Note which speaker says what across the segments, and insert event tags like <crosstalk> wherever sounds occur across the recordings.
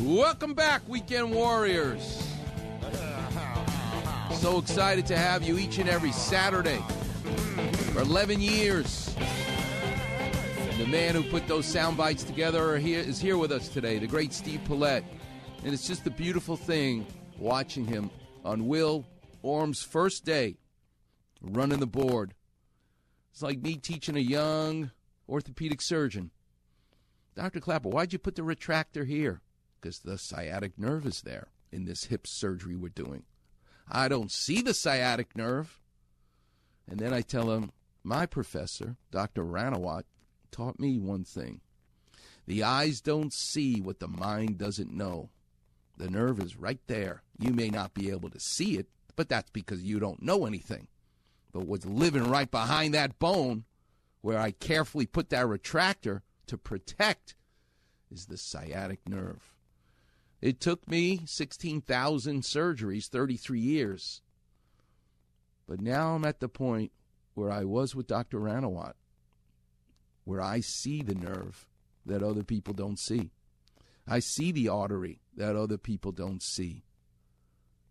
Speaker 1: Welcome back, Weekend Warriors. <laughs> So excited to have you each and every Saturday for 11 years. And the man who put those sound bites together here, is here with us today, the great Steve Paulette. And it's just a beautiful thing watching him on Will Orm's first day running the board. It's like me teaching a young orthopedic surgeon. Dr. Clapper, why'd you put the retractor here? Because the sciatic nerve is there in this hip surgery we're doing. I don't see the sciatic nerve. And then I tell him, my professor, Dr. Ranawat, taught me one thing. The eyes don't see what the mind doesn't know. The nerve is right there. You may not be able to see it, but that's because you don't know anything. But what's living right behind that bone, where I carefully put that retractor to protect, is the sciatic nerve. It took me 16,000 surgeries, 33 years. But now I'm at the point where I was with Dr. Ranawat, where I see the nerve that other people don't see. I see the artery that other people don't see.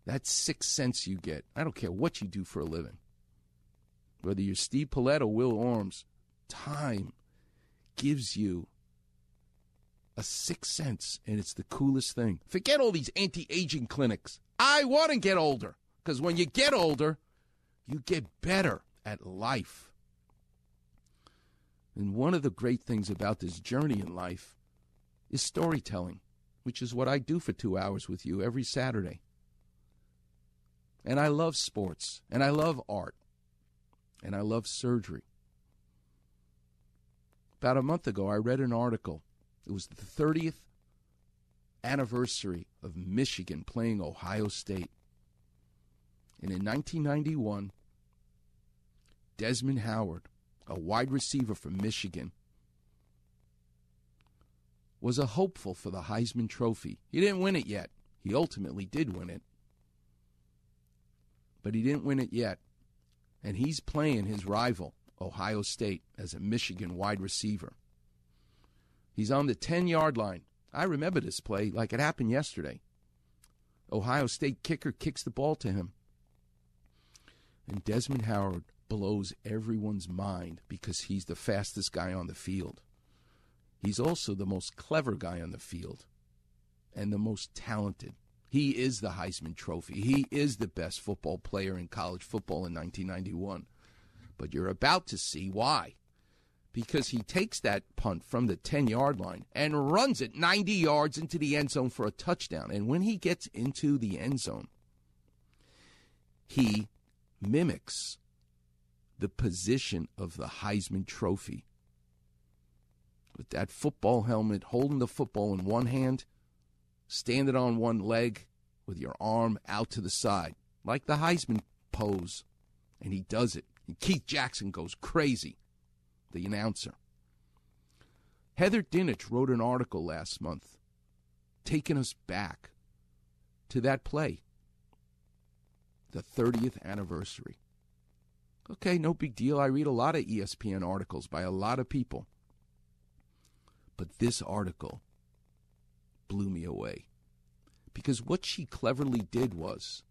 Speaker 1: That sixth sense you get. I don't care what you do for a living. Whether you're Steve Paulette or Will Orms, time gives you a sixth sense, and it's the coolest thing. Forget all these anti aging clinics. I want to get older because when you get older, you get better at life. And one of the great things about this journey in life is storytelling, which is what I do for two hours with you every Saturday. And I love sports, and I love art, and I love surgery. About a month ago, I read an article. It was the 30th anniversary of Michigan playing Ohio State. And in 1991, Desmond Howard, a wide receiver from Michigan, was a hopeful for the Heisman Trophy. He didn't win it yet. He ultimately did win it. But he didn't win it yet. And he's playing his rival, Ohio State, as a Michigan wide receiver. He's on the 10 yard line. I remember this play like it happened yesterday. Ohio State kicker kicks the ball to him. And Desmond Howard blows everyone's mind because he's the fastest guy on the field. He's also the most clever guy on the field and the most talented. He is the Heisman Trophy. He is the best football player in college football in 1991. But you're about to see why. Because he takes that punt from the 10 yard line and runs it 90 yards into the end zone for a touchdown. And when he gets into the end zone, he mimics the position of the Heisman Trophy with that football helmet, holding the football in one hand, standing on one leg with your arm out to the side, like the Heisman pose. And he does it. And Keith Jackson goes crazy, the announcer. Heather Dinich wrote an article last month taking us back to that play, the 30th anniversary. Okay, no big deal. I read a lot of ESPN articles by a lot of people. But this article blew me away. Because what she cleverly did was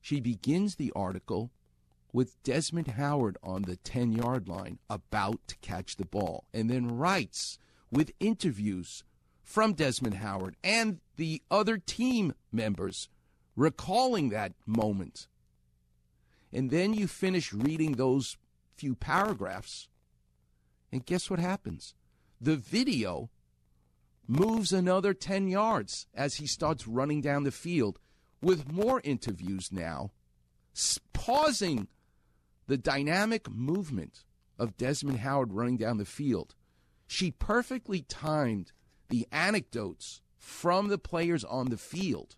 Speaker 1: she begins the article with Desmond Howard on the 10 yard line about to catch the ball, and then writes with interviews from Desmond Howard and the other team members recalling that moment. And then you finish reading those few paragraphs, and guess what happens? the video moves another 10 yards as he starts running down the field with more interviews now, pausing the dynamic movement of Desmond Howard running down the field. She perfectly timed the anecdotes from the players on the field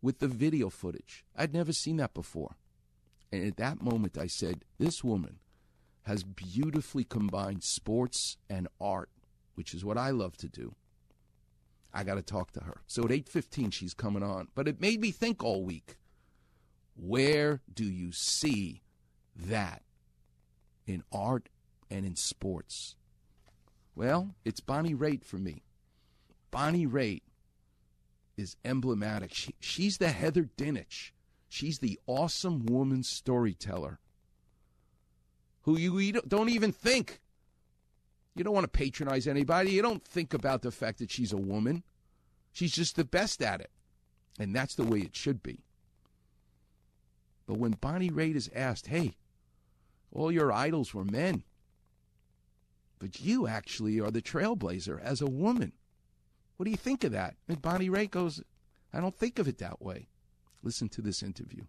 Speaker 1: with the video footage. I'd never seen that before. And at that moment, I said, This woman has beautifully combined sports and art, which is what I love to do. I got to talk to her. So at 8:15 she's coming on, but it made me think all week. Where do you see that in art and in sports? Well, it's Bonnie Raitt for me. Bonnie Raitt is emblematic. She, she's the Heather Dinich. She's the awesome woman storyteller who you, you don't even think. You don't want to patronize anybody. You don't think about the fact that she's a woman. She's just the best at it. And that's the way it should be. But when Bonnie Raitt is asked, hey, all your idols were men, but you actually are the trailblazer as a woman. What do you think of that? And Bonnie Raitt goes, I don't think of it that way. Listen to this interview.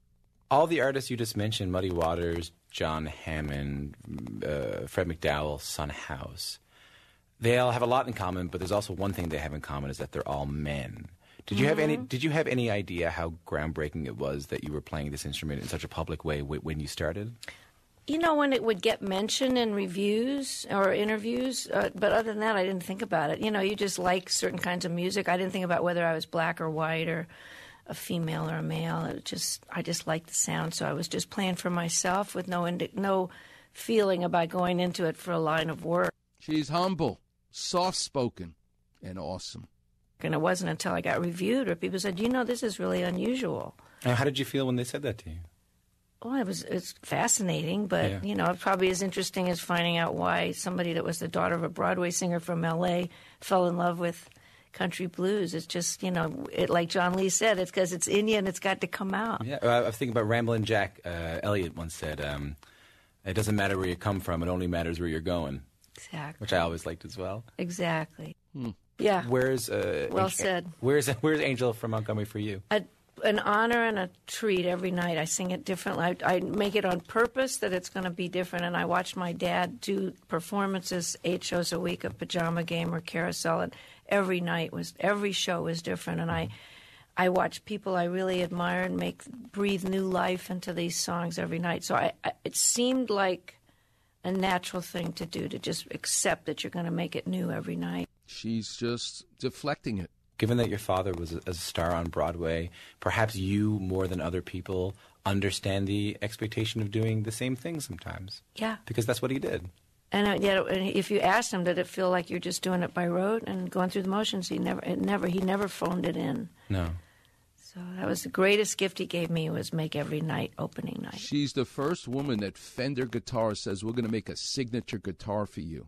Speaker 2: All the artists you just mentioned, Muddy Waters, John Hammond, uh, Fred McDowell, Son House, they all have a lot in common, but there's also one thing they have in common is that they're all men. Did you mm-hmm. have any? Mm-hmm. Did you have any idea how groundbreaking it was that you were playing this instrument in such a public way when you started?
Speaker 3: You know, when it would get mentioned in reviews or interviews, uh, but other than that, I didn't think about it. You know, you just like certain kinds of music. I didn't think about whether I was black or white or a female or a male. It just, I just liked the sound, so I was just playing for myself with no indi- no feeling about going into it for a line of work.
Speaker 1: She's humble, soft spoken, and awesome.
Speaker 3: And it wasn't until I got reviewed or people said, "You know, this is really unusual."
Speaker 2: how did you feel when they said that to you?
Speaker 3: Well, it was it's fascinating, but yeah. you know, it probably as interesting as finding out why somebody that was the daughter of a Broadway singer from L.A. fell in love with country blues. It's just you know, it like John Lee said, it's because it's Indian. It's got to come out.
Speaker 2: Yeah, I was thinking about Ramblin' Jack. Uh, Elliott once said, um, "It doesn't matter where you come from; it only matters where you're going."
Speaker 3: Exactly.
Speaker 2: Which I always liked as well.
Speaker 3: Exactly. Hmm. Yeah.
Speaker 2: Where's uh,
Speaker 3: well said.
Speaker 2: Where's Where's Angel from Montgomery for you?
Speaker 3: an honor and a treat every night. I sing it differently. I, I make it on purpose that it's going to be different. And I watched my dad do performances, eight shows a week of Pajama Game or Carousel, and every night was every show was different. And I, I watched people I really admire and make breathe new life into these songs every night. So I, I it seemed like a natural thing to do to just accept that you're going to make it new every night.
Speaker 1: She's just deflecting it
Speaker 2: given that your father was a, a, star on Broadway, perhaps you more than other people understand the expectation of doing the same thing sometimes.
Speaker 3: Yeah,
Speaker 2: because that's what he did.
Speaker 3: And uh, yeah, if you asked him, did it feel like you're just doing it by rote and going through the motions? He never, it never, he never phoned it in.
Speaker 2: No.
Speaker 3: So that was the greatest gift he gave me was make every night opening night.
Speaker 1: She's the first woman that Fender Guitar says we're going to make a signature guitar for you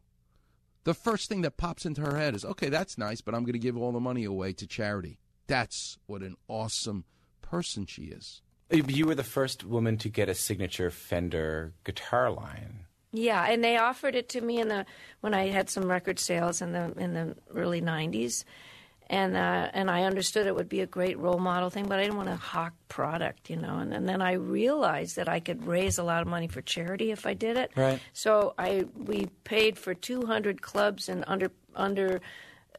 Speaker 1: the first thing that pops into her head is, okay, that's nice, but I'm going to give all the money away to charity. That's what an awesome person she is.
Speaker 2: You were the first woman to get a signature Fender guitar line.
Speaker 3: Yeah, and they offered it to me in the when I had some record sales in the in the early '90s, and uh, and I understood it would be a great role model thing, but I didn't want to hawk product, you know. And, and then I realized that I could raise a lot of money for charity if I did it.
Speaker 2: Right.
Speaker 3: So I we paid for 200 clubs and under under.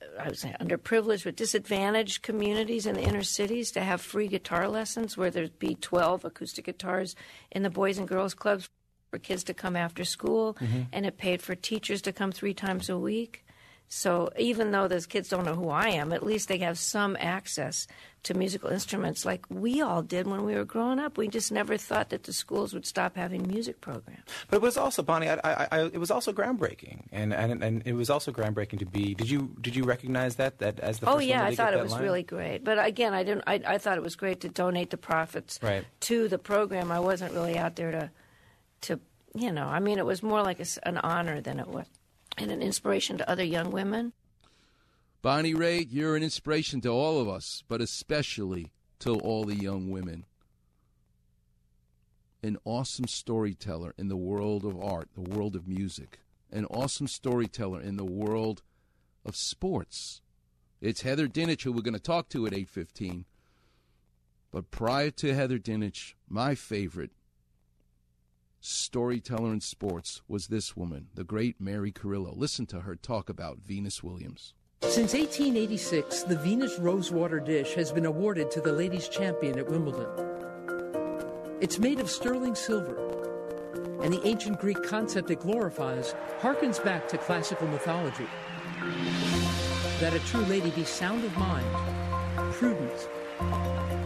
Speaker 3: Uh, I would say underprivileged with disadvantaged communities in the inner cities to have free guitar lessons where there'd be 12 acoustic guitars in the boys and girls clubs for kids to come after school mm-hmm. and it paid for teachers to come three times a week so even though those kids don't know who I am, at least they have some access to musical instruments like we all did when we were growing up. We just never thought that the schools would stop having music programs.
Speaker 2: But it was also Bonnie. I, I, I, it was also groundbreaking, and, and and it was also groundbreaking to be. Did you did you recognize that that as the
Speaker 3: oh yeah,
Speaker 2: I
Speaker 3: thought
Speaker 2: it
Speaker 3: was
Speaker 2: line?
Speaker 3: really great. But again, I didn't. I, I thought it was great to donate the profits
Speaker 2: right.
Speaker 3: to the program. I wasn't really out there to to you know. I mean, it was more like a, an honor than it was and an inspiration to other young women.
Speaker 1: Bonnie Raitt, you're an inspiration to all of us, but especially to all the young women. An awesome storyteller in the world of art, the world of music. An awesome storyteller in the world of sports. It's Heather Dinich who we're going to talk to at 8:15. But prior to Heather Dinich, my favorite storyteller in sports was this woman, the great Mary Carillo. Listen to her talk about Venus Williams.
Speaker 4: Since 1886, the Venus Rosewater dish has been awarded to the ladies' champion at Wimbledon. It's made of sterling silver, and the ancient Greek concept it glorifies harkens back to classical mythology. That a true lady be sound of mind, prudent,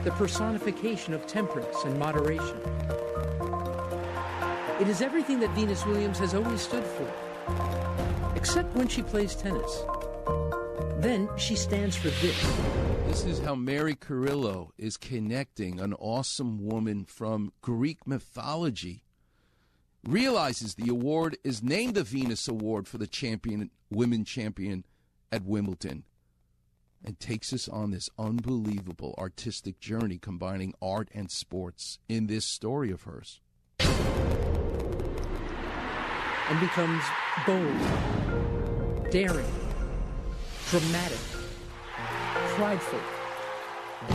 Speaker 4: the personification of temperance and moderation. It is everything that Venus Williams has always stood for except when she plays tennis. Then she stands for this.
Speaker 1: This is how Mary Carillo is connecting an awesome woman from Greek mythology. Realizes the award is named the Venus Award for the champion, women champion at Wimbledon, and takes us on this unbelievable artistic journey combining art and sports in this story of hers.
Speaker 4: And becomes bold, daring, dramatic, prideful,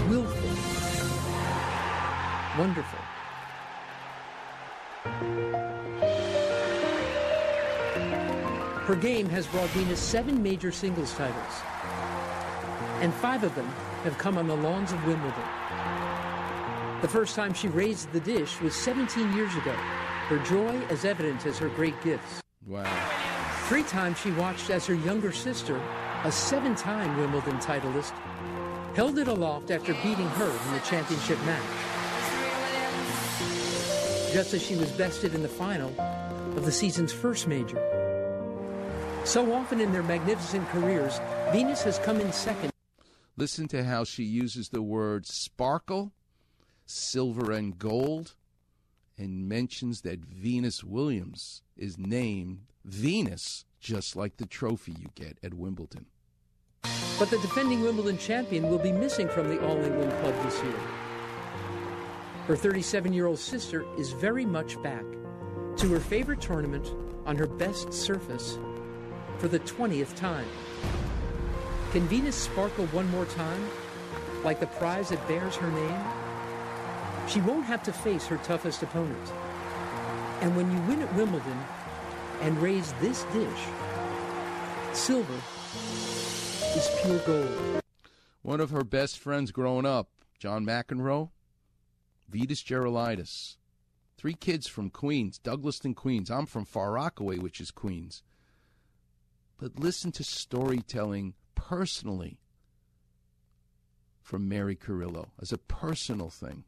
Speaker 4: willful, wonderful. Her game has brought Venus seven major singles titles, and five of them have come on the lawns of Wimbledon. The first time she raised the dish was 17 years ago, her joy as evident as her great gifts.
Speaker 1: Wow.
Speaker 4: Three times she watched as her younger sister, a seven time Wimbledon titleist, held it aloft after beating her in the championship match. Just as she was bested in the final of the season's first major. So often in their magnificent careers, Venus has come in second.
Speaker 1: Listen to how she uses the word sparkle, silver, and gold, and mentions that Venus Williams is named Venus, just like the trophy you get at Wimbledon.
Speaker 4: But the defending Wimbledon champion will be missing from the All England club this year. Her 37 year old sister is very much back to her favorite tournament on her best surface for the 20th time. Can Venus sparkle one more time, like the prize that bears her name? She won't have to face her toughest opponent. And when you win at Wimbledon and raise this dish, silver is pure gold.
Speaker 1: One of her best friends growing up, John McEnroe, Vitas Gerulaitis. Three kids from Queens, Douglaston, Queens. I'm from Far Rockaway, which is Queens. But listen to storytelling personally from Mary Carillo as a personal thing,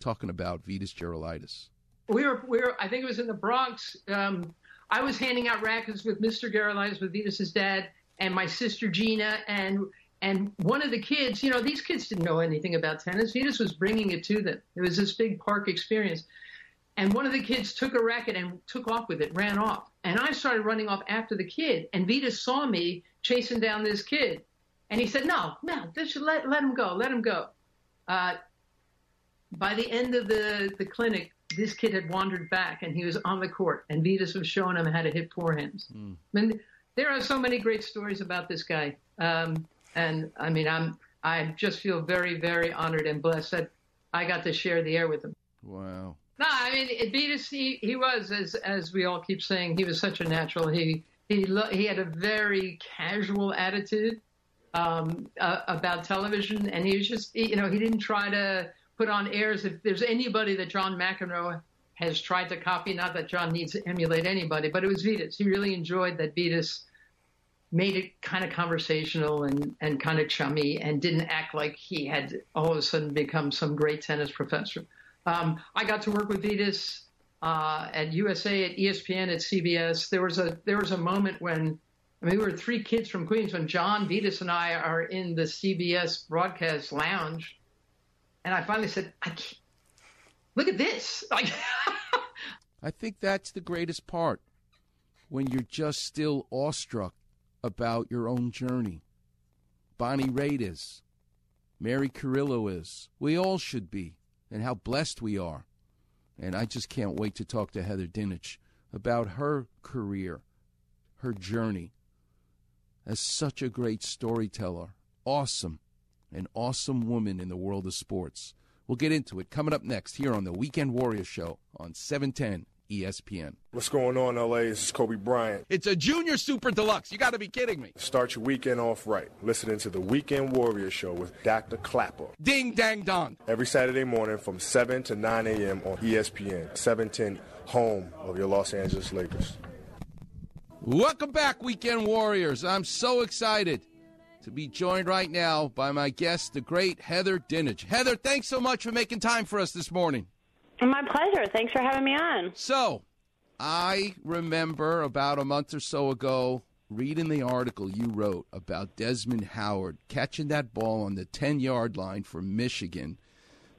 Speaker 1: talking about Vitas Gerulaitis.
Speaker 5: We were, we were, I think it was in the Bronx. Um, I was handing out rackets with Mr. Gerulaitis, with Vitas's dad, and my sister Gina, and and one of the kids, you know, these kids didn't know anything about tennis. Vitas was bringing it to them. It was this big park experience. And one of the kids took a racket and took off with it, ran off. And I started running off after the kid. And Vitas saw me chasing down this kid. And he said, No, no, just let, let him go, let him go. Uh, by the end of the, the clinic, this kid had wandered back and he was on the court. And Vitas was showing him how to hit forehands. Mm. I mean, there are so many great stories about this guy. Um, and I mean, I'm I just feel very, very honored and blessed that I got to share the air with him.
Speaker 1: Wow.
Speaker 5: No, I mean, Vitas, he, he was, as as we all keep saying, he was such a natural. He he he had a very casual attitude um, uh, about television, and he was just, you know, he didn't try to put on airs. If there's anybody that John McEnroe has tried to copy, not that John needs to emulate anybody, but it was Vitas. He really enjoyed that Vitas made it kind of conversational and, and kind of chummy and didn't act like he had all of a sudden become some great tennis professor. Um, I got to work with Vitas uh, at USA, at ESPN, at CBS. There was a there was a moment when I mean we were three kids from Queens when John Vitas and I are in the CBS broadcast lounge, and I finally said, I "Look at this!" <laughs> Like,
Speaker 1: I think that's the greatest part when you're just still awestruck about your own journey. Bonnie Raitt is. Mary Carillo is. We all should be, and how blessed we are. And I just can't wait to talk to Heather Dinich about her career, her journey as such a great storyteller. Awesome. An awesome woman in the world of sports. We'll get into it coming up next here on the Weekend Warrior Show on 710 ESPN.
Speaker 6: What's going on, LA? This is Kobe Bryant.
Speaker 1: It's a junior super deluxe. You got to be kidding me.
Speaker 6: Start your weekend off right. Listening to the Weekend Warrior Show with Dr. Clapper.
Speaker 1: Ding, dang, dong.
Speaker 6: Every Saturday morning from 7 to 9 a.m. on ESPN, 710, home of your Los Angeles Lakers.
Speaker 1: Welcome back, Weekend Warriors. I'm so excited to be joined right now by my guest, the great Heather Dinich. Heather, thanks so much for making time for us this morning.
Speaker 7: My pleasure. Thanks for having me on.
Speaker 1: So, I remember about a month or so ago reading the article you wrote about Desmond Howard catching that ball on the 10 yard line for Michigan,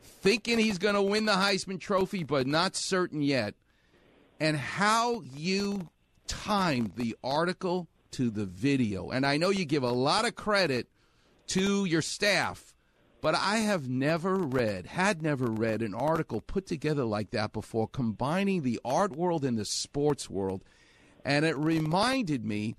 Speaker 1: thinking he's going to win the Heisman Trophy, but not certain yet, and how you timed the article to the video. And I know you give a lot of credit to your staff, but I have never read, had never read an article put together like that before, combining the art world and the sports world. And it reminded me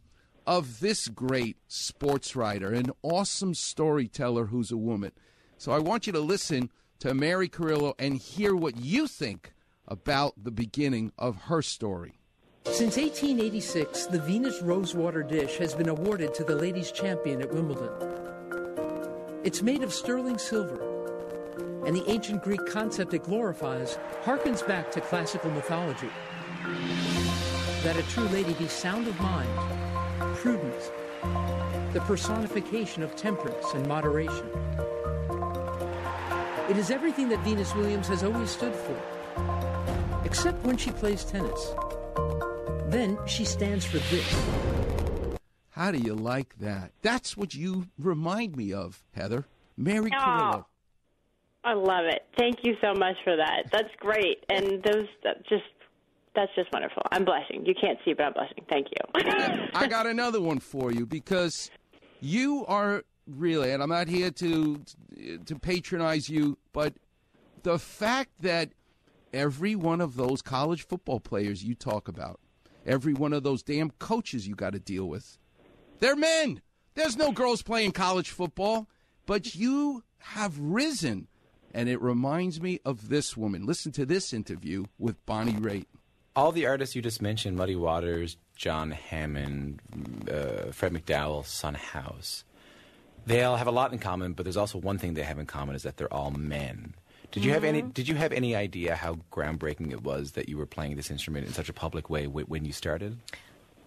Speaker 1: of this great sports writer, an awesome storyteller who's a woman. So I want you to listen to Mary Carillo and hear what you think about the beginning of her story.
Speaker 4: Since 1886, the Venus Rosewater dish has been awarded to the ladies' champion at Wimbledon. It's made of sterling silver, and the ancient Greek concept it glorifies harkens back to classical mythology. That a true lady be sound of mind, prudent, the personification of temperance and moderation. It is everything that Venus Williams has always stood for, except when she plays tennis. Then she stands for this.
Speaker 1: How do you like that? That's what you remind me of, Heather. Mary
Speaker 7: Oh.
Speaker 1: Carillo.
Speaker 7: I love it. Thank you so much for that. That's great. And those that just that's just wonderful. I'm blushing. You can't see, but I'm blushing. Thank you.
Speaker 1: I got another one for you because you are really, and I'm not here to to patronize you, but the fact that every one of those college football players you talk about, every one of those damn coaches you got to deal with, they're men. There's no girls playing college football, but you have risen. And it reminds me of this woman. Listen to this interview with Bonnie Raitt.
Speaker 2: All the artists you just mentioned, Muddy Waters, John Hammond, uh, Fred McDowell, Son House, they all have a lot in common, but there's also one thing they have in common is that they're all men. Did you have any? Did you have any idea how groundbreaking it was that you were playing this instrument in such a public way w- when you started?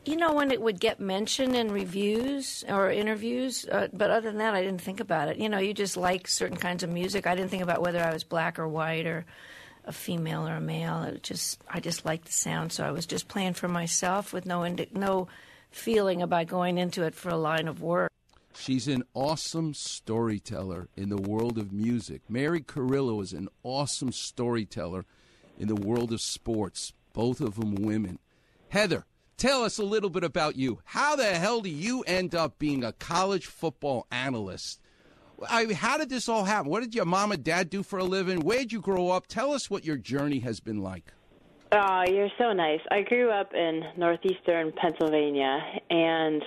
Speaker 3: You know, when it would get mentioned in reviews or interviews, uh, but other than that, I didn't think about it. You know, you just like certain kinds of music. I didn't think about whether I was black or white or a female or a male. It just, I just liked the sound, so I was just playing for myself with no indi- no feeling about going into it for a line of work.
Speaker 1: She's an awesome storyteller in the world of music. Mary Carillo is an awesome storyteller in the world of sports, both of them women. Heather, tell us a little bit about you. How the hell do you end up being a college football analyst? I, how did this all happen? What did your mom and dad do for a living? Where'd you grow up? Tell us what your journey has been like.
Speaker 7: Oh, you're so nice. I grew up in northeastern Pennsylvania, and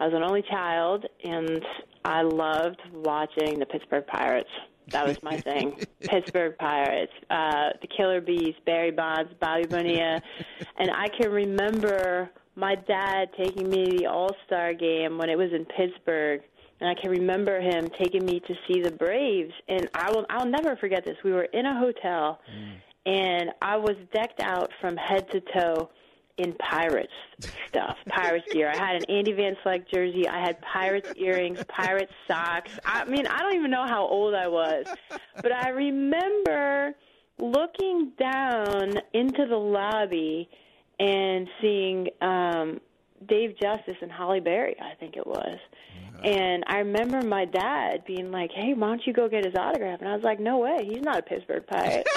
Speaker 7: I was an only child, and I loved watching the Pittsburgh Pirates. That was my thing. <laughs> Pittsburgh Pirates, uh, the Killer Bees, Barry Bonds, Bobby Bonilla, and I can remember my dad taking me to the All Star game when it was in Pittsburgh. And I can remember him taking me to see the Braves, and I will I'll never forget this. We were in a hotel, and I was decked out from head to toe in Pirates stuff, Pirates gear. I had an Andy Van Slyke jersey. I had Pirates earrings, Pirates socks. I mean, I don't even know how old I was, but I remember looking down into the lobby and seeing um Dave Justice and Halle Berry, I think it was. And I remember my dad being like, "Hey, why don't you go get his autograph?" And I was like, "No way, he's not a Pittsburgh Pirate." <laughs> <laughs>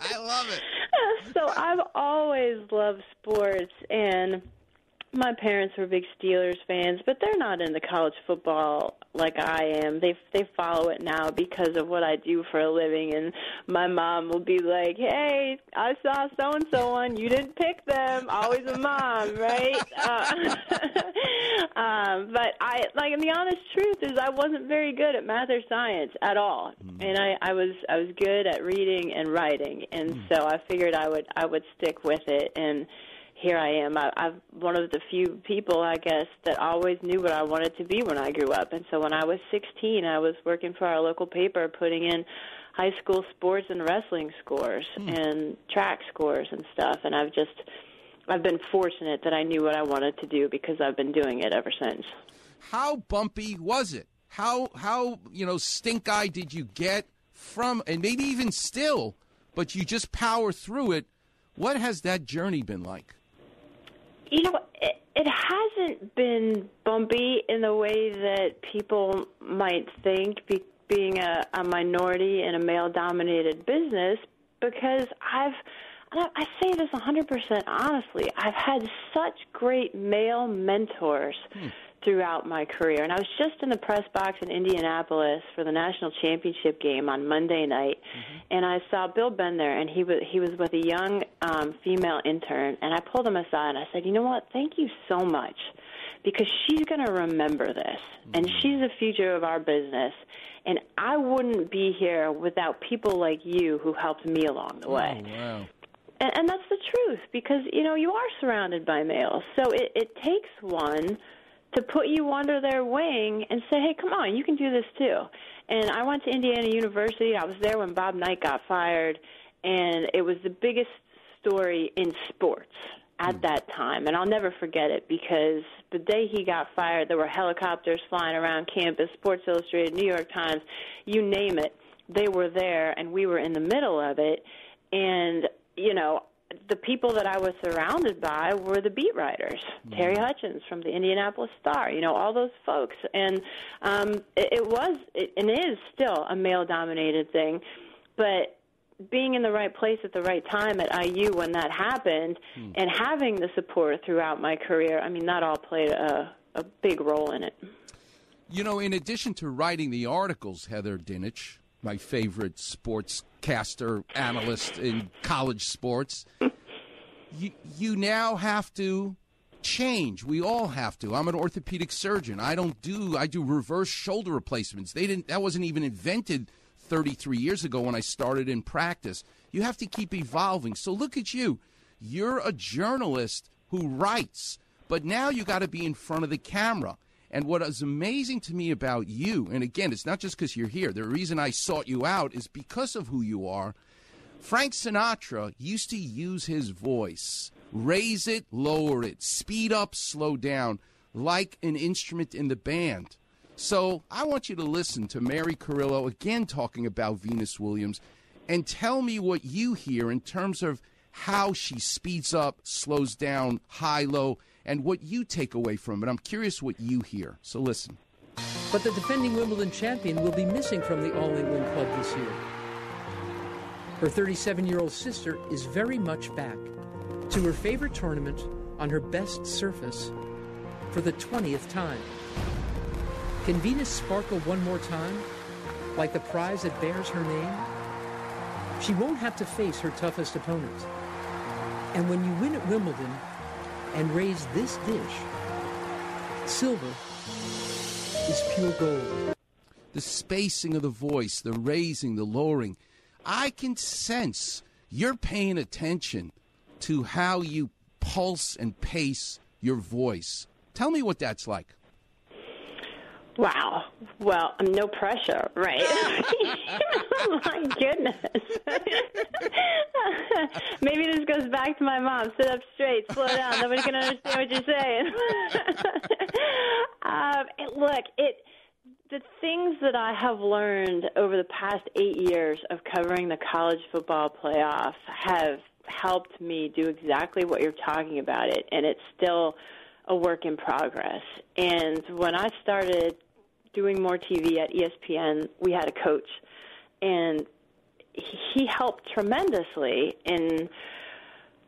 Speaker 1: I love it.
Speaker 7: so I've always loved sports, and my parents were big Steelers fans, but they're not into college football like I am. They they follow it now because of what I do for a living, and my mom will be like, "Hey, I saw so and so on. You didn't pick them. Always a mom, right?" <laughs> Uh, <laughs> um, but I like, and the honest truth is, I wasn't very good at math or science at all, and I I was I was good at reading and writing, and so I figured I would I would stick with it and here I am. I, I'm one of the few people, I guess, that always knew what I wanted to be when I grew up. And so when I was 16, I was working for our local paper, putting in high school sports and wrestling scores hmm. and track scores and stuff. And I've just, I've been fortunate that I knew what I wanted to do because I've been doing it ever since.
Speaker 1: How bumpy was it? How how you know stink eye did you get from, and maybe even still, but you just power through it. What has that journey been like?
Speaker 7: You know, it, it hasn't been bumpy in the way that people might think, be, being a, a minority in a male-dominated business, because I've. I say this 100% honestly. I've had such great male mentors hmm throughout my career. And I was just in the press box in Indianapolis for the national championship game on Monday night, mm-hmm. and I saw Bill Bender, and he was he was with a young um, female intern, and I pulled him aside and I said, "You know what? Thank you so much." Because she's going to remember this, mm-hmm. and she's the future of our business. And I wouldn't be here without people like you who helped me along the way.
Speaker 1: Oh, wow.
Speaker 7: And, and that's the truth because you know you are surrounded by males, so it, it takes one to put you under their wing and say, hey, come on, you can do this too. And I went to Indiana University. I was there when Bob Knight got fired, and it was the biggest story in sports at mm. that time. And I'll never forget it because the day he got fired, there were helicopters flying around campus, Sports Illustrated, New York Times, you name it. They were there, and we were in the middle of it. And, you know, the people that I was surrounded by were the beat writers, mm-hmm. Terry Hutchens from the Indianapolis Star, you know, all those folks, and um, it, it was it, and is still a male-dominated thing, but being in the right place at the right time at IU when that happened, mm. and having the support throughout my career, I mean, that all played a, a big role in it.
Speaker 1: You know, in addition to writing the articles, Heather Dinich, my favorite sportscaster analyst in college sports. You, you now have to change. We all have to. I'm an orthopedic surgeon. I don't do I do reverse shoulder replacements. They didn't that wasn't even invented 33 years ago when I started in practice. You have to keep evolving. So look at you. You're a journalist who writes, but now you got to be in front of the camera. And what is amazing to me about you, and again, it's not just because you're here, the reason I sought you out is because of who you are. Frank Sinatra used to use his voice, raise it, lower it, speed up, slow down, like an instrument in the band. So I want you to listen to Mary Carillo again talking about Venus Williams and tell me what you hear in terms of how she speeds up, slows down, high, low, and what you take away from it. I'm curious what you hear. So listen.
Speaker 4: But the defending Wimbledon champion will be missing from the All England club this year. Her 37 year old sister is very much back to her favorite tournament on her best surface for the 20th time. Can Venus sparkle one more time, like the prize that bears her name? She won't have to face her toughest opponent. And when you win at Wimbledon, and raise this dish. Silver is pure gold.
Speaker 1: The spacing of the voice, the raising, the lowering. I can sense you're paying attention to how you pulse and pace your voice. Tell me what that's like.
Speaker 7: Wow. Well, no pressure, right? <laughs> my goodness. <laughs> Maybe this goes back to my mom. Sit up straight, slow down. Nobody can understand what you're saying. <laughs> um, look, it the things that I have learned over the past eight years of covering the college football playoff have helped me do exactly what you're talking about it, and it's still a work in progress. And when I started doing more TV at ESPN, we had a coach, and he helped tremendously in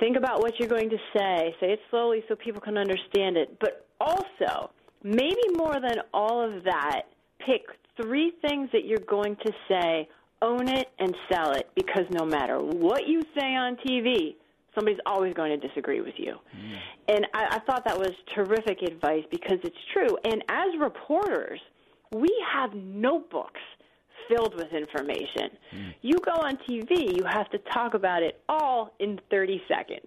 Speaker 7: think about what you're going to say, say it slowly so people can understand it, but also maybe more than all of that, pick three things that you're going to say, own it and sell it because no matter what you say on TV, somebody's always going to disagree with you. Mm. And I, I thought that was terrific advice because it's true. And as reporters, we have notebooks filled with information. Mm. You go on TV, you have to talk about it all in 30 seconds.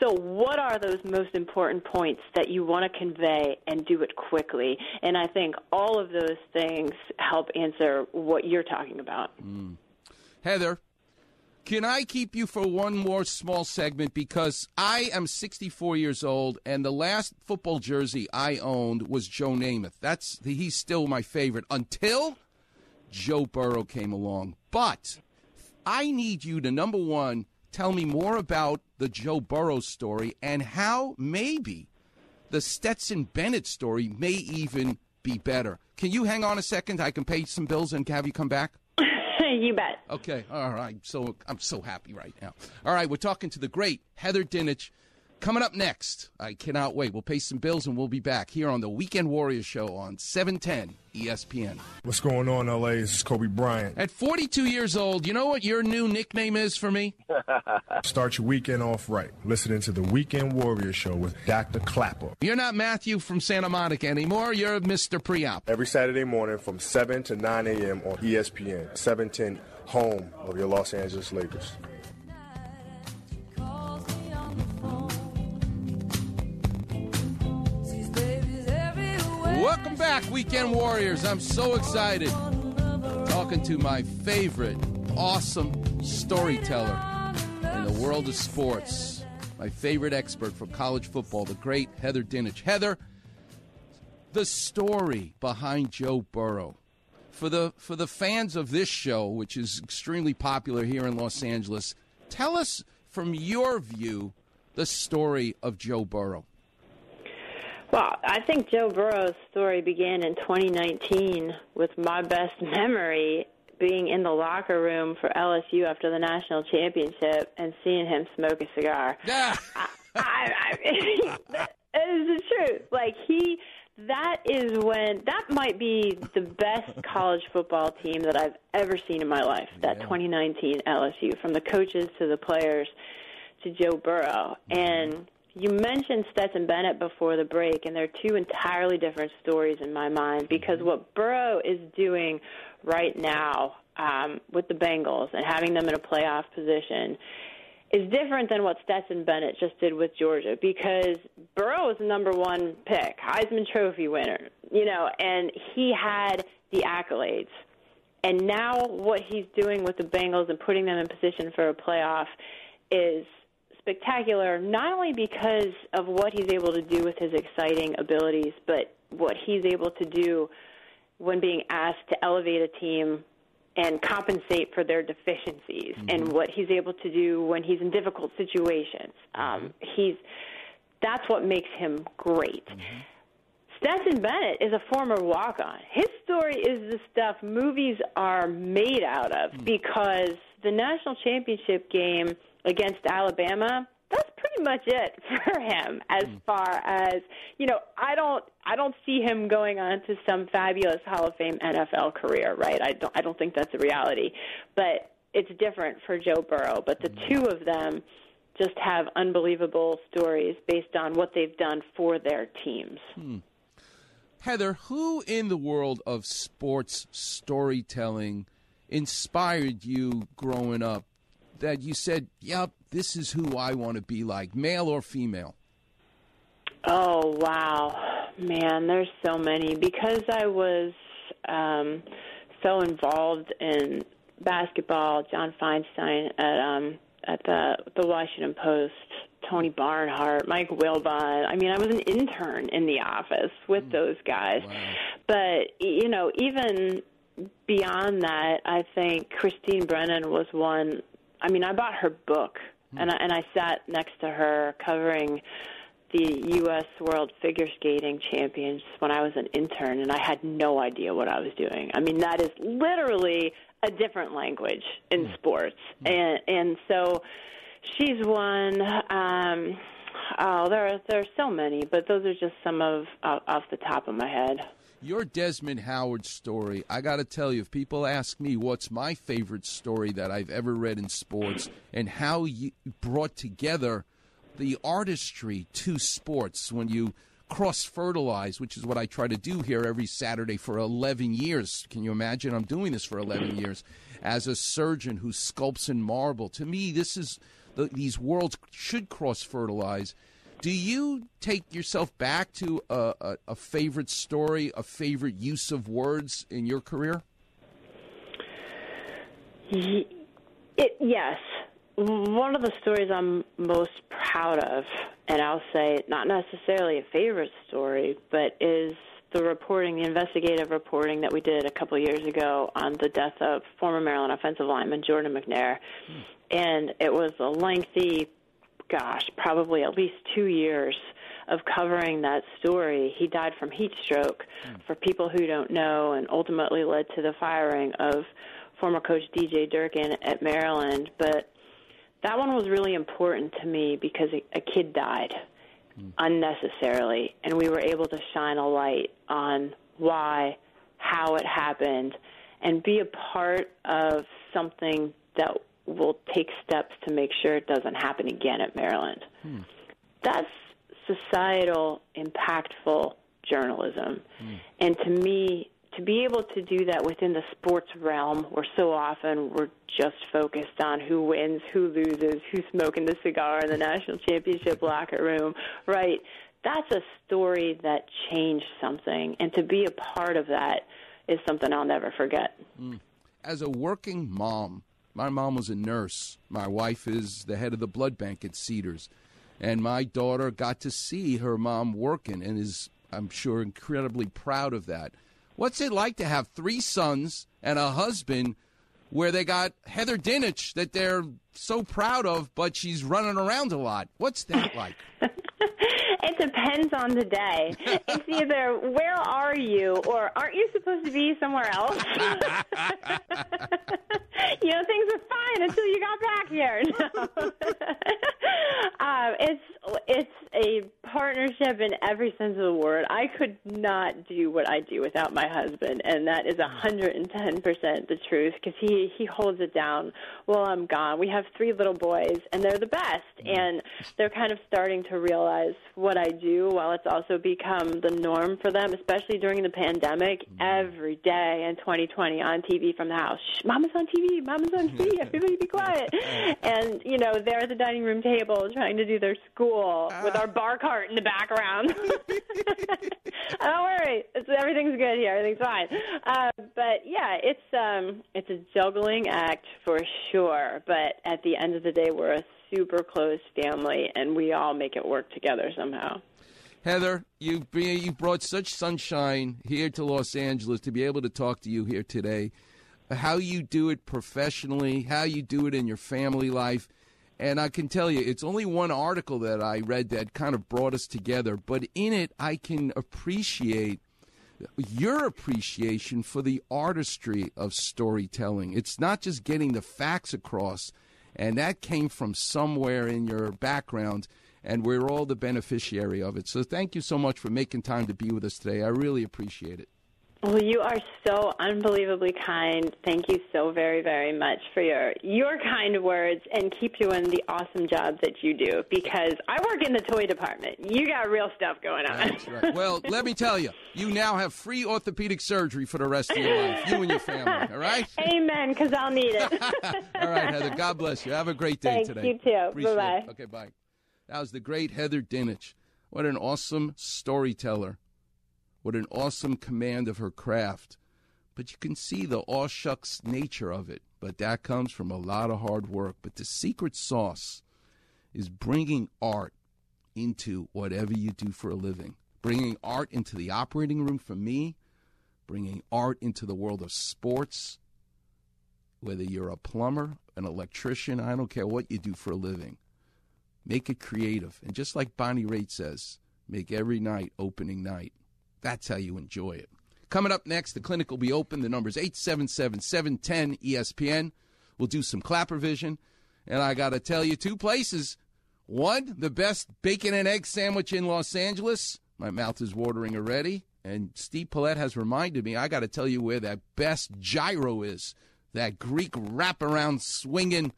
Speaker 7: So, what are those most important points that you want to convey and do it quickly? And I think all of those things help answer what you're talking about.
Speaker 1: Mm. Heather, can I keep you for one more small segment? Because I am 64 years old, and the last football jersey I owned was Joe Namath. That's he's still my favorite until Joe Burrow came along. But I need you to number one tell me more about the Joe Burrow story and how maybe the Stetson Bennett story may even be better. Can you hang on a second? I can pay some bills and have you come back. <laughs>
Speaker 7: you bet.
Speaker 1: Okay, all right. So I'm so happy right now. All right, we're talking to the great Heather Dinich. Coming up next, I cannot wait. We'll pay some bills and we'll be back here on the Weekend Warriors Show on 710 ESPN.
Speaker 6: What's going on, LA? This is Kobe Bryant.
Speaker 1: At 42 years old, you know what your new nickname is for me? <laughs>
Speaker 6: Start your weekend off right. Listening to the Weekend Warriors Show with Dr. Clapper.
Speaker 1: You're not Matthew from Santa Monica anymore. You're Mr. Preop.
Speaker 6: Every Saturday morning from 7 to 9 a.m. on ESPN, 710, home of your Los Angeles Lakers.
Speaker 1: Welcome back, Weekend Warriors. I'm so excited. Talking to my favorite, awesome storyteller in the world of sports. My favorite expert for college football, the great Heather Dinich. Heather, the story behind Joe Burrow. For the for the fans of this show, which is extremely popular here in Los Angeles, tell us from your view the story of Joe Burrow.
Speaker 7: Well, I think Joe Burrow's story began in 2019 with my best <laughs> memory being in the locker room for LSU after the national championship and seeing him smoke a cigar. <laughs>
Speaker 1: Yeah.
Speaker 7: I, I, that <laughs> is the truth. Like he, that is when that might be the best college football team that I've ever seen in my life. That 2019 LSU, from the coaches to the players to Joe Burrow, mm-hmm. and you mentioned Stetson Bennett before the break, and they're two entirely different stories in my mind because what Burrow is doing right now um, with the Bengals and having them in a playoff position is different than what Stetson Bennett just did with Georgia because Burrow was the number one pick, Heisman Trophy winner, you know, and he had the accolades. And now what he's doing with the Bengals and putting them in position for a playoff is spectacular, not only because of what he's able to do with his exciting abilities, but what he's able to do when being asked to elevate a team and compensate for their deficiencies, and mm-hmm. what he's able to do when he's in difficult situations. Mm-hmm. Um, he's that's what makes him great. Mm-hmm. Stetson Bennett is a former walk on. His story is the stuff movies are made out of mm. because the national championship game against Alabama, that's pretty much it <laughs> for him as hmm. far as, you know, I don't I don't see him going on to some fabulous Hall of Fame NFL career, right? I don't I don't think that's a reality. But it's different for Joe Burrow, but the hmm. two of them just have unbelievable stories based on what they've done for their teams. Hmm.
Speaker 1: Heather, who in the world of sports storytelling inspired you growing up that you said, yep, this is who I want to be like, male or female?
Speaker 7: Oh wow, man! There's so many because I was um, so involved in basketball. John Feinstein at um, at the the Washington Post, Tony Barnhart, Mike Wilbon. I mean, I was an intern in the office with those guys. But you know, even beyond that, I think Christine Brennan was one. I mean, I bought her book, hmm. and I, and I sat next to her covering the U.S. World Figure Skating Champions when I was an intern, and I had no idea what I was doing. I mean, that is literally a different language in hmm. sports, hmm. and and so she's one. Um, oh, there are there are so many, but those are just some of off off the top of my head.
Speaker 1: Your Desmond Howard story, I got to tell you, if people ask me what's my favorite story that I've ever read in sports and how you brought together the artistry to sports when you cross fertilize, which is what I try to do here every Saturday for 11 years. Can you imagine? I'm doing this for 11 years as a surgeon who sculpts in marble. To me, this is the, these worlds should cross fertilize. Do you take yourself back to a, a, a favorite story, a favorite use of words in your career?
Speaker 7: It, yes. One of the stories I'm most proud of, and I'll say not necessarily a favorite story, but is the reporting, the investigative reporting that we did a couple of years ago on the death of former Maryland offensive lineman Jordan McNair, hmm. and it was a lengthy, gosh, probably at least two years of covering that story. He died from heat stroke, hmm. for people who don't know, and ultimately led to the firing of former coach DJ Durkin at Maryland. But that one was really important to me because a, a kid died hmm. unnecessarily, and we were able to shine a light on why, how it happened, and be a part of something that will take steps to make sure it doesn't happen again at Maryland. Hmm. That's societal, impactful journalism. Hmm. And to me, to be able to do that within the sports realm, where so often we're just focused on who wins, who loses, who's smoking the cigar in the national championship <laughs> locker room, right? That's a story that changed something. And to be a part of that is something I'll never forget. Hmm.
Speaker 1: As a working mom, my mom was a nurse. My wife is the head of the blood bank at Cedars. And my daughter got to see her mom working and is, I'm sure, incredibly proud of that. What's it like to have three sons and a husband where they got Heather Dinich that they're so proud of, but she's running around a lot? What's that like? <laughs>
Speaker 7: It depends on the day. It's either where are you or aren't you supposed to be somewhere else? <laughs> <laughs> you know, things were fine until you got back here. <laughs> <laughs> um, it's it's a partnership in every sense of the word. I could not do what I do without my husband, and that is a hundred and ten percent the truth because he he holds it down while I'm gone. We have three little boys, and they're the best, and they're kind of starting to realize what I do while it's also become the norm for them, especially during the pandemic. Every day in 2020 on TV from the house, Mama's on TV, Mama's on TV, <laughs> everybody be quiet. And, you know, they're at the dining room table trying to do their school with our bar cart in the background. <laughs> Don't worry, it's, everything's good here, everything's fine. Uh, but yeah, it's um, it's a juggling act for sure. But at the end of the day, we're a super close family, and we all make it work together somehow.
Speaker 1: Heather, you bring- you brought such sunshine here to Los Angeles to be able to talk to you here today. How you do it professionally, how you do it in your family life. And I can tell you, it's only one article that I read that kind of brought us together, but in it, I can appreciate your appreciation for the artistry of storytelling. It's not just getting the facts across, and that came from somewhere in your background, and we're all the beneficiary of it. So thank you so much for making time to be with us today. I really appreciate it.
Speaker 7: Well, you are so unbelievably kind. Thank you so very, very much for your your kind words, and keep doing the awesome job that you do. Because I work in the toy department. You got real stuff going on.
Speaker 1: Right. Well, let me tell you, you now have free orthopedic surgery for the rest of your life, you and your family. All right. <laughs>
Speaker 7: Amen. Because I'll need it. <laughs>
Speaker 1: All right, Heather. God bless you. Have a great day
Speaker 7: Thanks,
Speaker 1: today.
Speaker 7: you too. Bye-bye.
Speaker 1: Okay, bye. That was the great Heather Dinich. What an awesome storyteller. What an awesome command of her craft. But you can see the aw shucks nature of it. But that comes from a lot of hard work. But the secret sauce is bringing art into whatever you do for a living. Bringing art into the operating room for me, bringing art into the world of sports, whether you're a plumber, an electrician, I don't care what you do for a living. Make it creative. And just like Bonnie Raitt says, make every night opening night. That's how you enjoy it. Coming up next, the clinic will be open. The number is 877 710 ESPN. We'll do some clapper vision. And I got to tell you two places. One, the best bacon and egg sandwich in Los Angeles. My mouth is watering already. And Steve Paulette has reminded me, I got to tell you where that best gyro is. That Greek wraparound swinging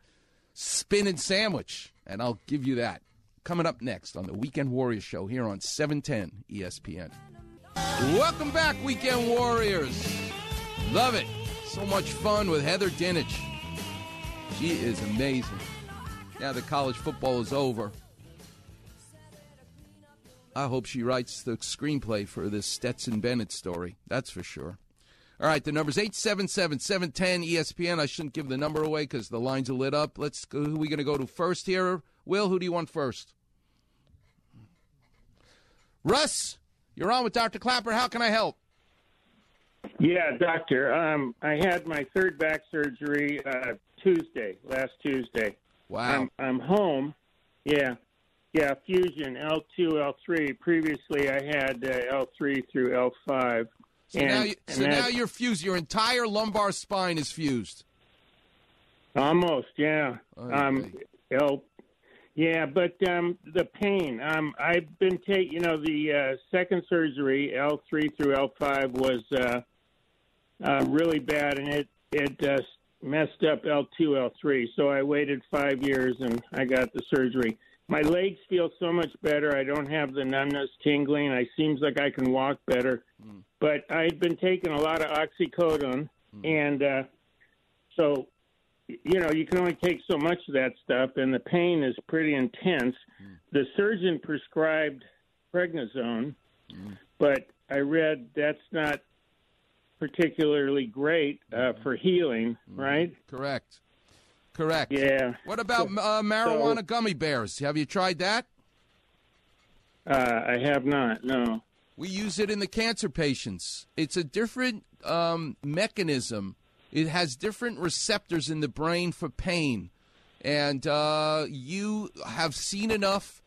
Speaker 1: spinning sandwich. And I'll give you that. Coming up next on the Weekend Warriors Show here on 710 ESPN. Welcome back, Weekend Warriors. Love it. So much fun with Heather Dinich. She is amazing. Now that college football is over, I hope she writes the screenplay for this Stetson Bennett story. That's for sure. All right, the number's 877 710 ESPN. I shouldn't give the number away because the lines are lit up. Let's go. Who are we going to go to first here? Will, who do you want first? Russ, You're on with Dr. Clapper. How can I help?
Speaker 8: Yeah, doctor. Um, I had my third back surgery uh, Tuesday, last Tuesday.
Speaker 1: Wow.
Speaker 8: I'm I'm home. Yeah, yeah. Fusion L two L three. Previously, I had uh, L three through L five.
Speaker 1: So, now, you, so now you're fused. Your entire lumbar spine is fused.
Speaker 8: Almost, yeah.
Speaker 1: Oh,
Speaker 8: um, L. Yeah, but um, the pain. Um, I've been taking. You know, the uh, second surgery, L three through L five, was uh, uh, really bad, and it it uh, messed up L two L three. So I waited five years, and I got the surgery. My legs feel so much better. I don't have the numbness, tingling. I seems like I can walk better. Mm. But I'd been taking a lot of oxycodone, mm. and uh, so you know you can only take so much of that stuff, and the pain is pretty intense. Mm. The surgeon prescribed prednisone, but I read that's not particularly great uh, for healing, right?
Speaker 1: Correct. Correct.
Speaker 8: Yeah.
Speaker 1: What about uh, marijuana so, gummy bears? Have you tried that?
Speaker 8: Uh, I have not. No.
Speaker 1: We use it in the cancer patients. It's a different um, mechanism. It has different receptors in the brain for pain, and uh, you have seen enough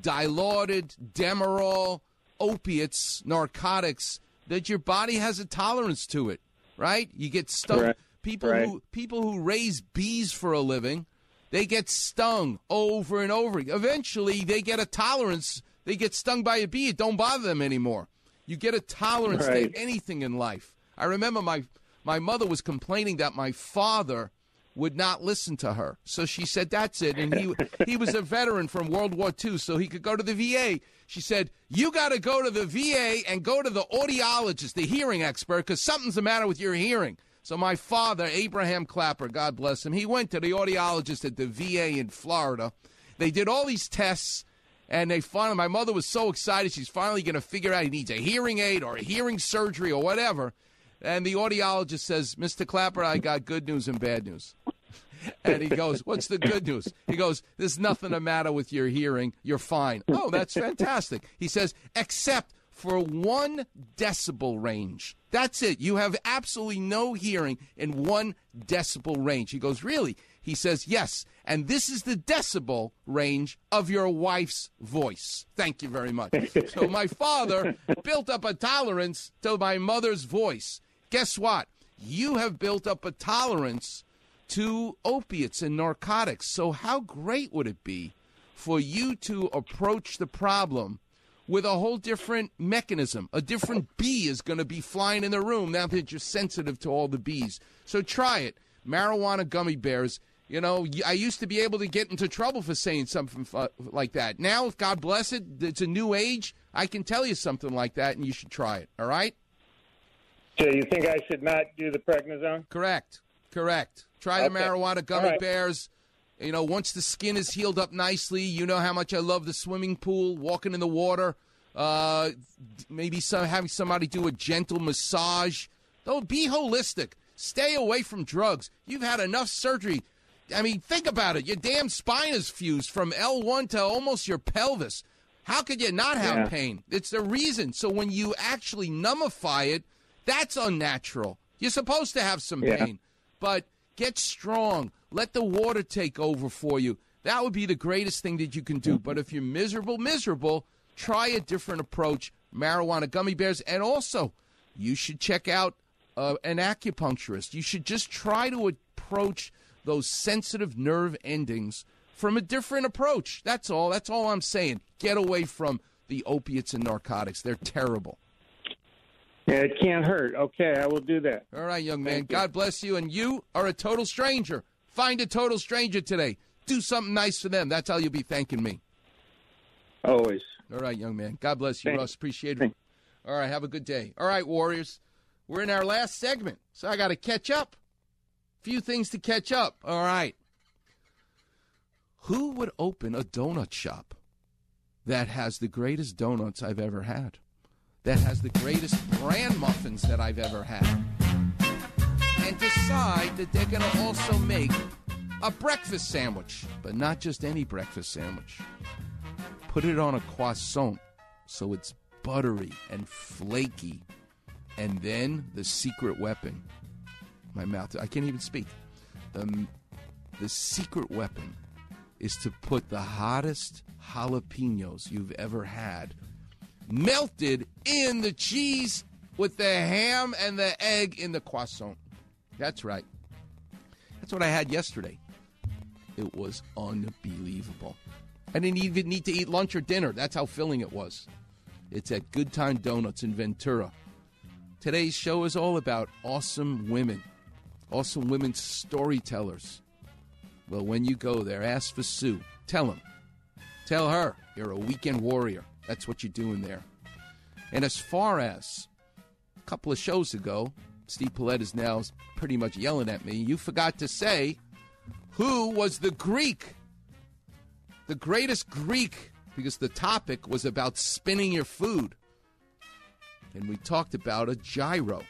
Speaker 1: dilaudid Demerol opiates, narcotics that your body has a tolerance to it. Right? You get stung.
Speaker 8: Right
Speaker 1: People
Speaker 8: right.
Speaker 1: who people who raise bees for a living, they get stung over and over. Eventually, they get a tolerance. They get stung by a bee. It don't bother them anymore. You get a tolerance
Speaker 8: right.
Speaker 1: to anything in life. I remember my my mother was complaining that my father would not listen to her. So she said, "That's it." And he he was a veteran from World War II, so he could go to the VA. She said, "You got to go to the VA and go to the audiologist, the hearing expert, because something's the matter with your hearing." So my father, Abraham Clapper, God bless him, he went to the audiologist at the VA in Florida. They did all these tests, and they finally, my mother was so excited, she's finally going to figure out he needs a hearing aid or a hearing surgery or whatever. And the audiologist says, Mr. Clapper, I got good news and bad news. <laughs> And he goes, What's the good news? He goes, There's nothing the matter with your hearing. You're fine. Oh, that's fantastic. He says, Except for one decibel range. That's it. You have absolutely no hearing in one decibel range. He goes, Really? He says, Yes. And this is the decibel range of your wife's voice. Thank you very much. so my father <laughs> built up a tolerance to my mother's voice. Guess what? You have built up a tolerance to opiates and narcotics. So, how great would it be for you to approach the problem with a whole different mechanism. A different bee is going to be flying in the room now that you're sensitive to all the bees. So try it. Marijuana gummy bears. You know, I used to be able to get into trouble for saying something uh, like that. Now, if God bless it, it's a new age. I can tell you something like that, and you should try it. All right?
Speaker 8: So you think I should not do the prednisone?
Speaker 1: Correct. Correct. Try the
Speaker 8: Okay.
Speaker 1: marijuana gummy
Speaker 8: right.
Speaker 1: bears. You know, once the skin is healed up nicely, you know how much I love the swimming pool, walking in the water. Uh, maybe some having somebody do a gentle massage. Don't be holistic. Stay away from drugs. You've had enough surgery. I mean, think about it. Your damn spine is fused from L1 to almost your pelvis. How could you not have
Speaker 8: Yeah.
Speaker 1: pain? It's the reason. So when you actually numbify it, that's unnatural. You're supposed to have some
Speaker 8: Yeah.
Speaker 1: pain, but get strong. Let the water take over for you. That would be the greatest thing that you can do. But if you're miserable, miserable, try a different approach. Marijuana gummy bears, and also you should check out uh, an acupuncturist. You should just try to approach those sensitive nerve endings from a different approach. That's all. That's all I'm saying. Get away from the opiates and narcotics. They're terrible.
Speaker 8: Yeah, it can't hurt. Okay, I will do that.
Speaker 1: All right, young man.
Speaker 8: You.
Speaker 1: God bless you. And you are a total stranger. Find a total stranger today. Do something nice for them. That's how you'll be thanking me.
Speaker 8: Always.
Speaker 1: All right, young man. God bless you, Russ. Appreciate it. All right, have a good day. All right, Warriors. We're in our last segment, so I got to catch up. Few things to catch up. All right. Who would open a donut shop that has the greatest donuts I've ever had? That has the greatest bran muffins that I've ever had? And decide that they're going to also make a breakfast sandwich, but not just any breakfast sandwich put it on a croissant so it's buttery and flaky. And then the secret weapon. My mouth, I can't even speak. The, the secret weapon is to put the hottest jalapenos you've ever had melted in the cheese with the ham and the egg in the croissant. That's right. That's what I had yesterday. It was unbelievable. I didn't even need to eat lunch or dinner. That's how filling it was. It's at Good Time Donuts in Ventura. Today's show is all about awesome women, awesome women storytellers. Well, when you go there, ask for Sue. Tell him. Tell her you're a weekend warrior. That's what you're doing there. And as far as a couple of shows ago, Steve Paulette is now pretty much yelling at me. You forgot to say who was the Greek, the greatest Greek, because the topic was about spinning your food. And we talked about a gyro,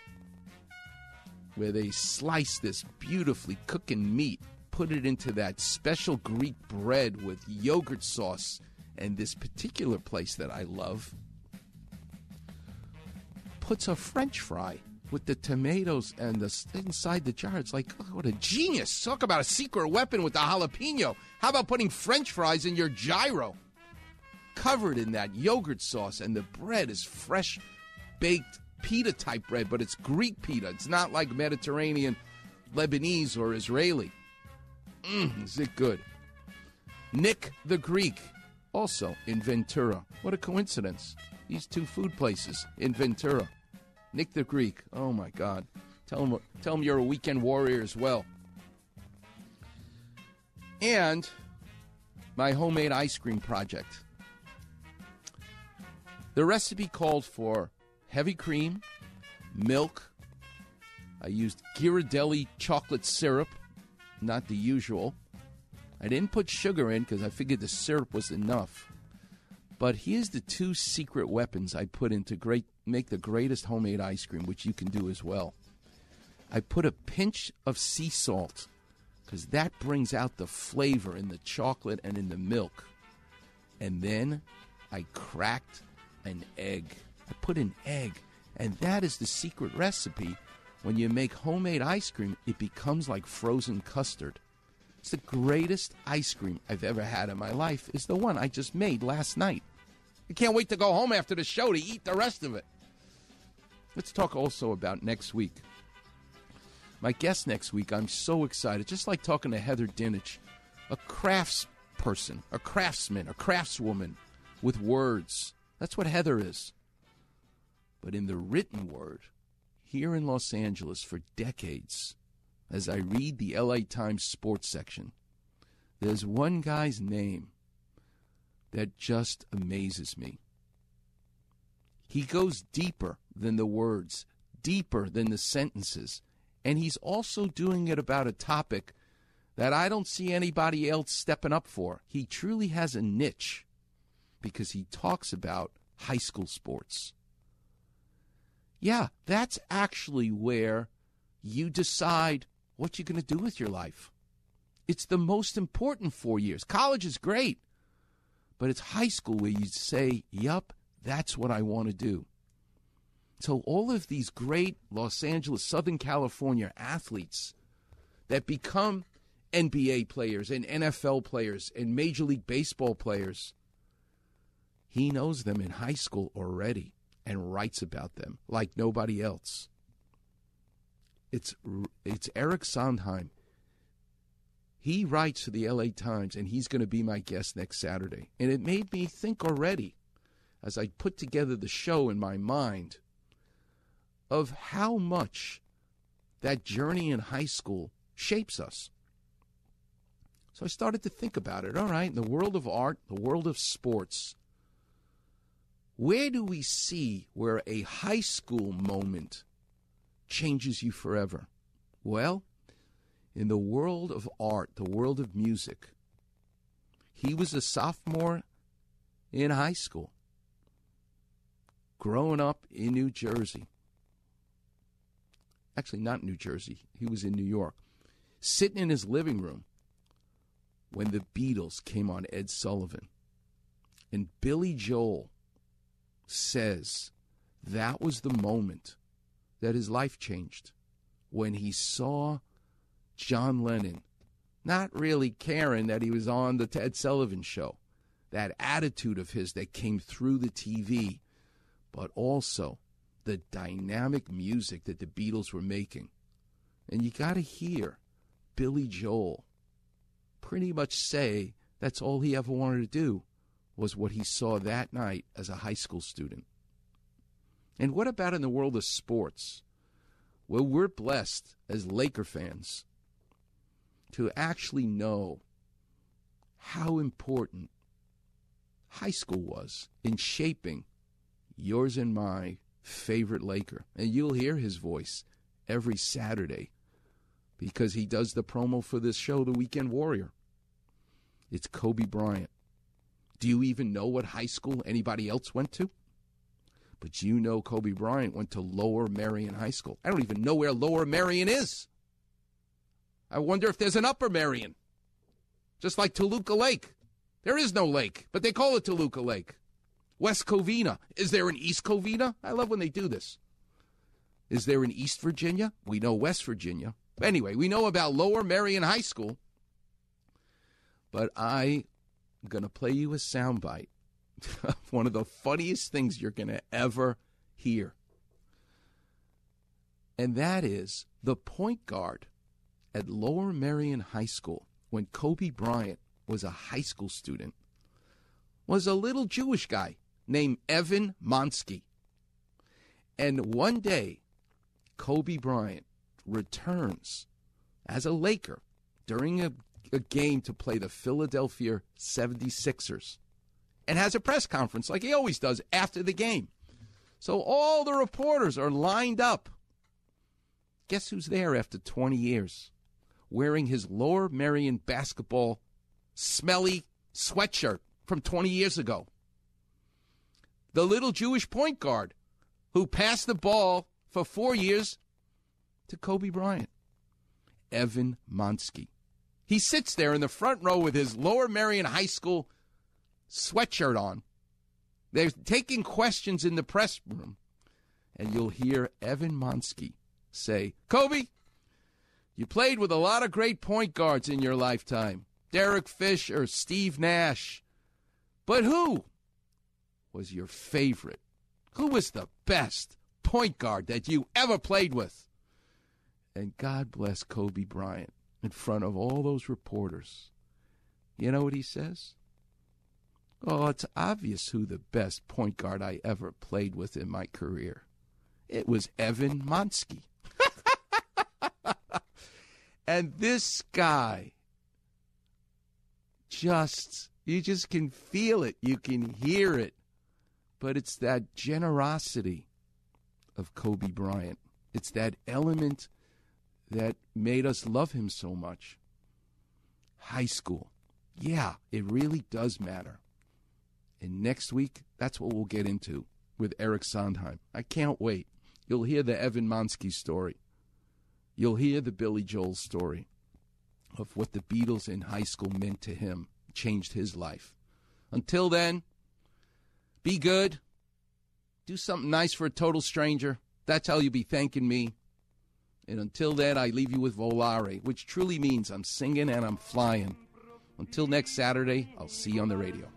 Speaker 1: where they slice this beautifully cooking meat, put it into that special Greek bread with yogurt sauce, and this particular place that I love puts a French fry with the tomatoes and the inside the jar. It's like, oh, what a genius! Talk about a secret weapon with the jalapeno. How about putting French fries in your gyro, covered in that yogurt sauce, and the bread is fresh baked pita type bread, but it's Greek pita. It's not like Mediterranean, Lebanese, or Israeli. Mmm, is it good? Nick the Greek, also in Ventura. What a coincidence. These two food places in Ventura. Nick the Greek. Oh my God. Tell him, tell him you're a weekend warrior as well. And my homemade ice cream project. The recipe called for heavy cream, milk. I used Ghirardelli chocolate syrup, not the usual. I didn't put sugar in because I figured the syrup was enough. But here's the two secret weapons I put into great make the greatest homemade ice cream, which you can do as well. I put a pinch of sea salt because that brings out the flavor in the chocolate and in the milk. And then I cracked an egg. I put an egg, and that is the secret recipe. When you make homemade ice cream, it becomes like frozen custard. It's the greatest ice cream I've ever had in my life. Is the one I just made last night. I can't wait to go home after the show to eat the rest of it. Let's talk also about next week. My guest next week, I'm so excited. Just like talking to Heather Dinich, a crafts person, a craftsman, a craftswoman with words. That's what Heather is. But in the written word, here in Los Angeles for decades, as I read the LA Times sports section, there's one guy's name that just amazes me. He goes deeper than the words, deeper than the sentences, and he's also doing it about a topic that I don't see anybody else stepping up for. He truly has a niche because he talks about high school sports. Yeah, that's actually where you decide what you're going to do with your life. It's the most important four years. College is great, but it's high school where you say, Yup, that's what I want to do. So, all of these great Los Angeles, Southern California athletes that become NBA players and NFL players and Major League Baseball players, he knows them in high school already and writes about them like nobody else. It's, it's Eric Sondheimer. He writes for the LA Times, and he's going to be my guest next Saturday. And it made me think already, as I put together the show in my mind, of how much that journey in high school shapes us. So I started to think about it. All right, in the world of art, the world of sports, where do we see where a high school moment changes you forever? Well, in the world of art, the world of music, he was a sophomore in high school, growing up in New Jersey. Actually, not New Jersey, he was in New York, sitting in his living room when the Beatles came on Ed Sullivan. And Billy Joel says that was the moment that his life changed when he saw John Lennon not really caring that he was on the Ed Sullivan show. That attitude of his that came through the TV, but also the dynamic music that the Beatles were making. And you got to hear Billy Joel pretty much say that's all he ever wanted to do was what he saw that night as a high school student. And what about in the world of sports? Well, we're blessed as Laker fans to actually know how important high school was in shaping yours and my favorite Laker. And you'll hear his voice every Saturday because he does the promo for this show, The Weekend Warrior. It's Kobe Bryant. Do you even know what high school anybody else went to? But you know Kobe Bryant went to Lower Merion High School. I don't even know where Lower Merion is. I wonder if there's an Upper Merion. Just like Toluca Lake. There is no lake, but they call it Toluca Lake. West Covina. Is there an East Covina? I love when they do this. Is there an East Virginia? We know West Virginia. Anyway, we know about Lower Merion High School. But I'm going to play you a soundbite <laughs> one of the funniest things you're going to ever hear. And that is the point guard at Lower Merion High School when Kobe Bryant was a high school student was a little Jewish guy named Evan Monsky. And one day, Kobe Bryant returns as a Laker during a, a, game to play the Philadelphia 76ers and has a press conference like he always does after the game. So all the reporters are lined up. Guess who's there after 20 years? Wearing his Lower Merion basketball smelly sweatshirt from 20 years ago. The little Jewish point guard who passed the ball for four years to Kobe Bryant, Evan Monsky. He sits there in the front row with his Lower Merion High School sweatshirt on. They're taking questions in the press room, and you'll hear Evan Monsky say, Kobe, you played with a lot of great point guards in your lifetime. Derek Fisher, Steve Nash. But who was your favorite? Who was the best point guard that you ever played with? And God bless Kobe Bryant in front of all those reporters. You know what he says? Oh, it's obvious who the best point guard I ever played with in my career. It was Evan Monsky. <laughs> and this guy just you just can feel it, you can hear it. But it's that generosity of Kobe Bryant. It's that element that made us love him so much. High school. Yeah, it really does matter. And next week, that's what we'll get into with Eric Sondheimer. I can't wait. You'll hear the Evan Monsky story. You'll hear the Billy Joel story of what the Beatles in high school meant to him, changed his life. Until then, be good. Do something nice for a total stranger. That's how you'll be thanking me. And until then, I leave you with Volare, which truly means I'm singing and I'm flying. Until next Saturday, I'll see you on the radio.